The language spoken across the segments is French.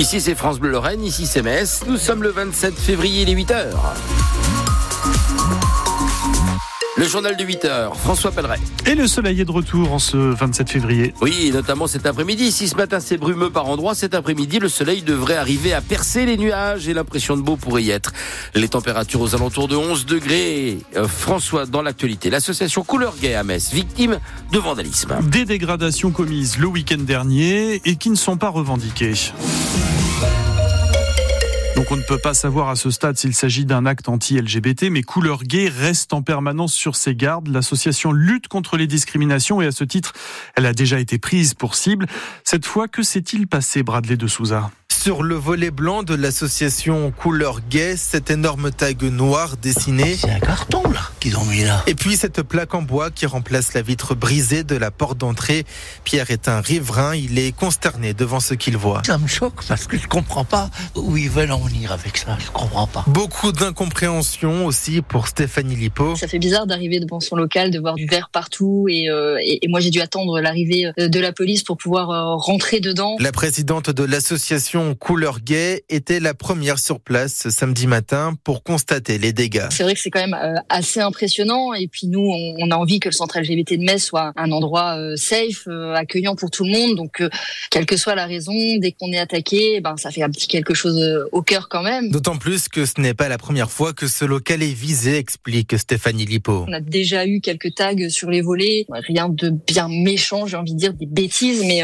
Ici c'est France Bleu Lorraine, ici c'est Metz. Nous sommes le 27 février, les 8 heures. Le journal de 8 heures, François Pelleret. Et le soleil est de retour en ce 27 février. Oui, notamment cet après-midi. Si ce matin c'est brumeux par endroits, cet après-midi le soleil devrait arriver à percer les nuages et l'impression de beau pourrait y être. Les températures aux alentours de 11 degrés. Euh, François, dans l'actualité, l'association Couleur Gay à Metz, victime de vandalisme. Des dégradations commises le week-end dernier et qui ne sont pas revendiquées. Donc on ne peut pas savoir à ce stade s'il s'agit d'un acte anti-LGBT, mais Couleur Gay reste en permanence sur ses gardes. L'association lutte contre les discriminations et à ce titre, elle a déjà été prise pour cible. Cette fois, que s'est-il passé, Bradley de Souza? Sur le volet blanc de l'association Couleur Gay, cette énorme tag noire dessinée. C'est un carton là qu'ils ont mis là. Et puis cette plaque en bois qui remplace la vitre brisée de la porte d'entrée. Pierre est un riverain, il est consterné devant ce qu'il voit. Ça me choque parce que je comprends pas où ils veulent en venir avec ça. Je comprends pas. Beaucoup d'incompréhension aussi pour Stéphanie Lipo. Ça fait bizarre d'arriver devant son local, de voir du verre partout et, euh, et, et moi j'ai dû attendre l'arrivée euh, de la police pour pouvoir euh, rentrer dedans. La présidente de l'association Couleur Gay était la première sur place ce samedi matin pour constater les dégâts. C'est vrai que c'est quand même euh, assez impressionnant et puis nous on a envie que le centre LGBT de Metz soit un endroit euh, safe, euh, accueillant pour tout le monde. Donc quelle que soit la raison, dès qu'on est attaqué, ben ça fait un petit quelque chose au cœur quand même. D'autant plus que ce n'est pas la première fois que ce local est visé, explique Stéphanie Lipo. On a déjà eu quelques tags sur les volets, rien de bien méchant, j'ai envie de dire des bêtises, mais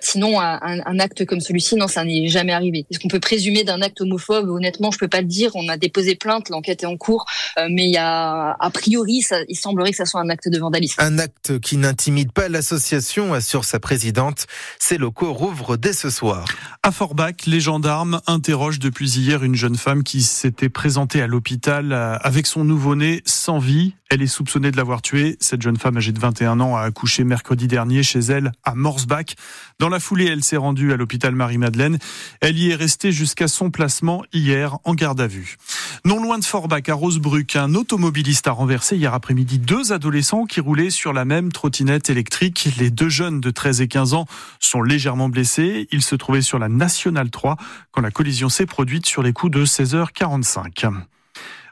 sinon un, un acte comme celui-ci, non, ça n'est jamais arrivé. Est-ce qu'on peut présumer d'un acte homophobe? Honnêtement, je peux pas le dire. On a déposé plainte, l'enquête est en cours, euh, mais il y a a priori, ça, il semblerait que ça soit un acte de vandalisme. Un acte qui n'intimide pas l'association, assure sa présidente. Ces locaux rouvrent dès ce soir. À Forbach, les gendarmes interrogent depuis hier une jeune femme qui s'était présentée à l'hôpital euh, avec son nouveau-né sans vie. Elle est soupçonnée de l'avoir tué. Cette jeune femme âgée de 21 ans a accouché mercredi dernier chez elle à Morsbach. Dans la foulée, elle s'est rendue à l'hôpital Marie-Madeleine. Elle y est restée jusqu'à son placement hier en garde à vue. Non loin de Forbach, à Rosebruck, un automobiliste a renversé hier après-midi deux adolescents qui roulaient sur la même trottinette électrique. Les deux jeunes de 13 et 15 ans sont légèrement blessés. Ils se trouvaient sur la Nationale 3 quand la collision s'est produite sur les coups de 16h45.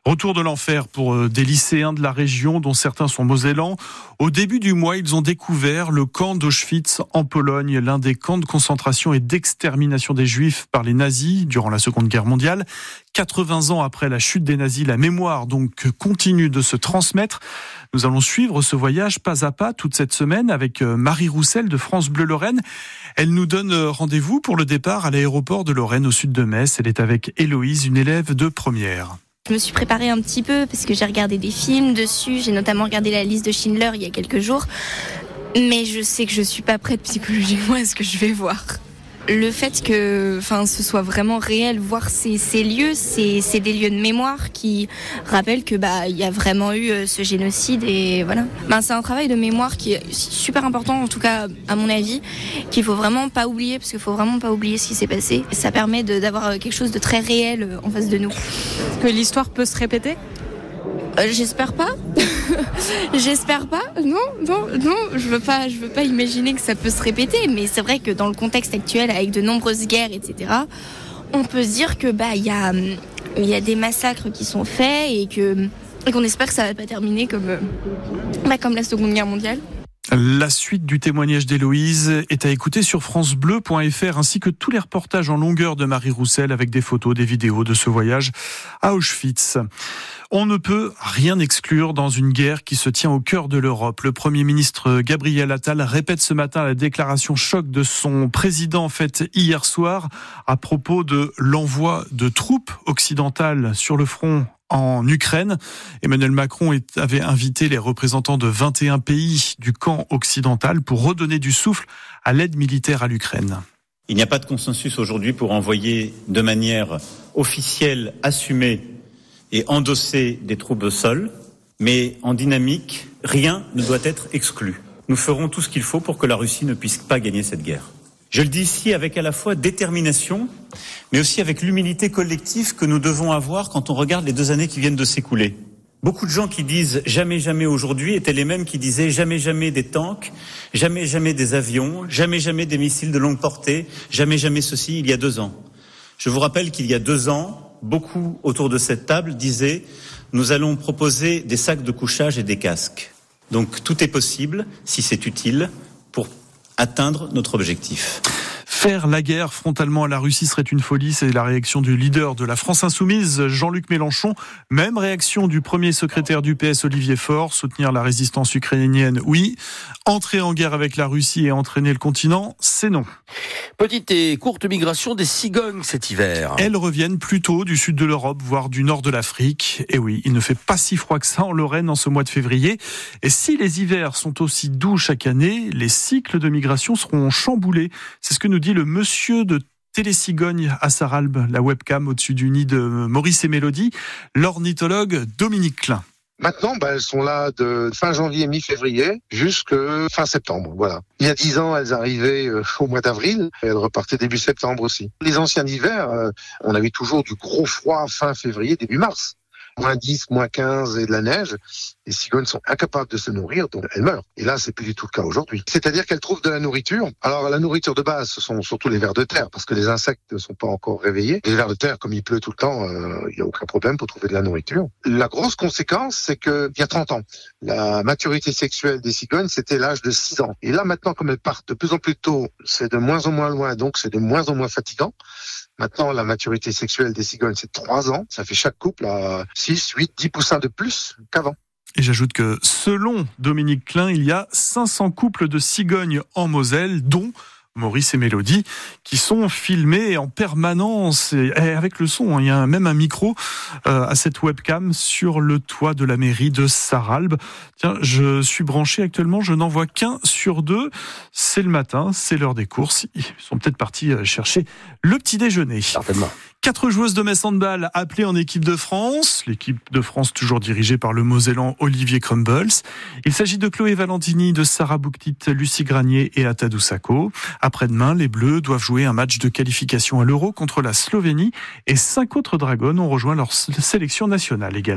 Retour de l'enfer pour euh, des lycéens de la région, dont certains sont mosellans. Au début du mois, ils ont découvert le camp d'Auschwitz en Pologne, l'un des camps de concentration et d'extermination des juifs par les nazis durant la Seconde Guerre mondiale. 80 ans après la chute des nazis, la mémoire donc continue de se transmettre. Nous allons suivre ce voyage pas à pas toute cette semaine avec euh, Marie Roussel de France Bleu Lorraine. Elle nous donne euh, rendez-vous pour le départ à l'aéroport de Lorraine au sud de Metz. Elle est avec Héloïse, une élève de première. Je me suis préparée un petit peu parce que j'ai regardé des films dessus. J'ai notamment regardé la liste de Schindler il y a quelques jours. Mais je sais que je suis pas prête psychologiquement à ce que je vais voir le fait que enfin ce soit vraiment réel voir ces, ces lieux c'est c'est des lieux de mémoire qui rappellent que bah il y a vraiment eu euh, ce génocide et voilà. Ben c'est un travail de mémoire qui est super important en tout cas à mon avis qu'il faut vraiment pas oublier parce qu'il faut vraiment pas oublier ce qui s'est passé. Ça permet d'avoir quelque chose de très réel euh, en face de nous. Que l'histoire peut se répéter? Euh, J'espère pas. J'espère pas. Non, non, non. Je veux pas. Je veux pas imaginer que ça peut se répéter. Mais c'est vrai que dans le contexte actuel, avec de nombreuses guerres, etc., on peut se dire que bah il y a il y a des massacres qui sont faits et que qu'on espère que ça va pas terminer comme bah, comme la Seconde Guerre mondiale. La suite du témoignage d'Héloïse est à écouter sur francebleu.fr ainsi que tous les reportages en longueur de Marie Roussel avec des photos, des vidéos de ce voyage à Auschwitz. On ne peut rien exclure dans une guerre qui se tient au cœur de l'Europe. Le Premier ministre Gabriel Attal répète ce matin la déclaration choc de son président faite hier soir à propos de l'envoi de troupes occidentales sur le front en Ukraine. Emmanuel Macron avait invité les représentants de 21 pays du camp occidental pour redonner du souffle à l'aide militaire à l'Ukraine. Il n'y a pas de consensus aujourd'hui pour envoyer de manière officielle, assumée et endosser des troupes au sol, mais en dynamique, rien ne doit être exclu. Nous ferons tout ce qu'il faut pour que la Russie ne puisse pas gagner cette guerre. Je le dis ici avec à la fois détermination, mais aussi avec l'humilité collective que nous devons avoir quand on regarde les deux années qui viennent de s'écouler. Beaucoup de gens qui disent jamais jamais aujourd'hui étaient les mêmes qui disaient jamais jamais des tanks, jamais jamais des avions, jamais jamais des missiles de longue portée, jamais jamais ceci il y a deux ans. Je vous rappelle qu'il y a deux ans, beaucoup autour de cette table disaient nous allons proposer des sacs de couchage et des casques. Donc tout est possible, si c'est utile, pour atteindre notre objectif. Faire la guerre frontalement à la Russie serait une folie, c'est la réaction du leader de la France insoumise, Jean-Luc Mélenchon. Même réaction du premier secrétaire du PS, Olivier Faure, soutenir la résistance ukrainienne, oui. Entrer en guerre avec la Russie et entraîner le continent, c'est non. Petite et courte migration des cigognes cet hiver. Elles reviennent plutôt du sud de l'Europe, voire du nord de l'Afrique. Et oui, il ne fait pas si froid que ça en Lorraine en ce mois de février. Et si les hivers sont aussi doux chaque année, les cycles de migration seront chamboulés. C'est ce que nous dit le monsieur de Télécigogne à Saralbe, la webcam au-dessus du nid de Maurice et Mélodie, l'ornithologue Dominique Klein. Maintenant, ben, elles sont là de fin janvier, mi-février, jusque fin septembre. Voilà. Il y a dix ans, elles arrivaient euh, au mois d'avril, elles repartaient début septembre aussi. Les anciens hivers, euh, on avait toujours du gros froid fin février, début mars moins 10, moins 15 et de la neige, les cigognes sont incapables de se nourrir, donc elles meurent. Et là, c'est plus du tout le cas aujourd'hui. C'est-à-dire qu'elles trouvent de la nourriture. Alors, la nourriture de base, ce sont surtout les vers de terre, parce que les insectes ne sont pas encore réveillés. Les vers de terre, comme il pleut tout le temps, euh, il n'y a aucun problème pour trouver de la nourriture. La grosse conséquence, c'est qu'il y a 30 ans, la maturité sexuelle des cigognes, c'était l'âge de 6 ans. Et là, maintenant, comme elles partent de plus en plus tôt, c'est de moins en moins loin, donc c'est de moins en moins fatigant. Maintenant, la maturité sexuelle des cigognes, c'est 3 ans. Ça fait chaque couple à 6, 8, 10 poussins de plus qu'avant. Et j'ajoute que selon Dominique Klein, il y a 500 couples de cigognes en Moselle, dont Maurice et Mélodie, qui sont filmés en permanence et avec le son. Hein. Il y a même un micro euh, à cette webcam sur le toit de la mairie de Saralbe. Tiens, je suis branché actuellement, je n'en vois qu'un sur deux. C'est le matin, c'est l'heure des courses. Ils sont peut-être partis euh, chercher le petit déjeuner. Certainement. Quatre joueuses de Metz Handball appelées en équipe de France. L'équipe de France toujours dirigée par le Mosellan Olivier Crumbles. Il s'agit de Chloé Valentini, de Sarah Bouktit, Lucie Granier et Atadou Sako. Après-demain, les Bleus doivent jouer un match de qualification à l'Euro contre la Slovénie et cinq autres Dragons ont rejoint leur sélection nationale également.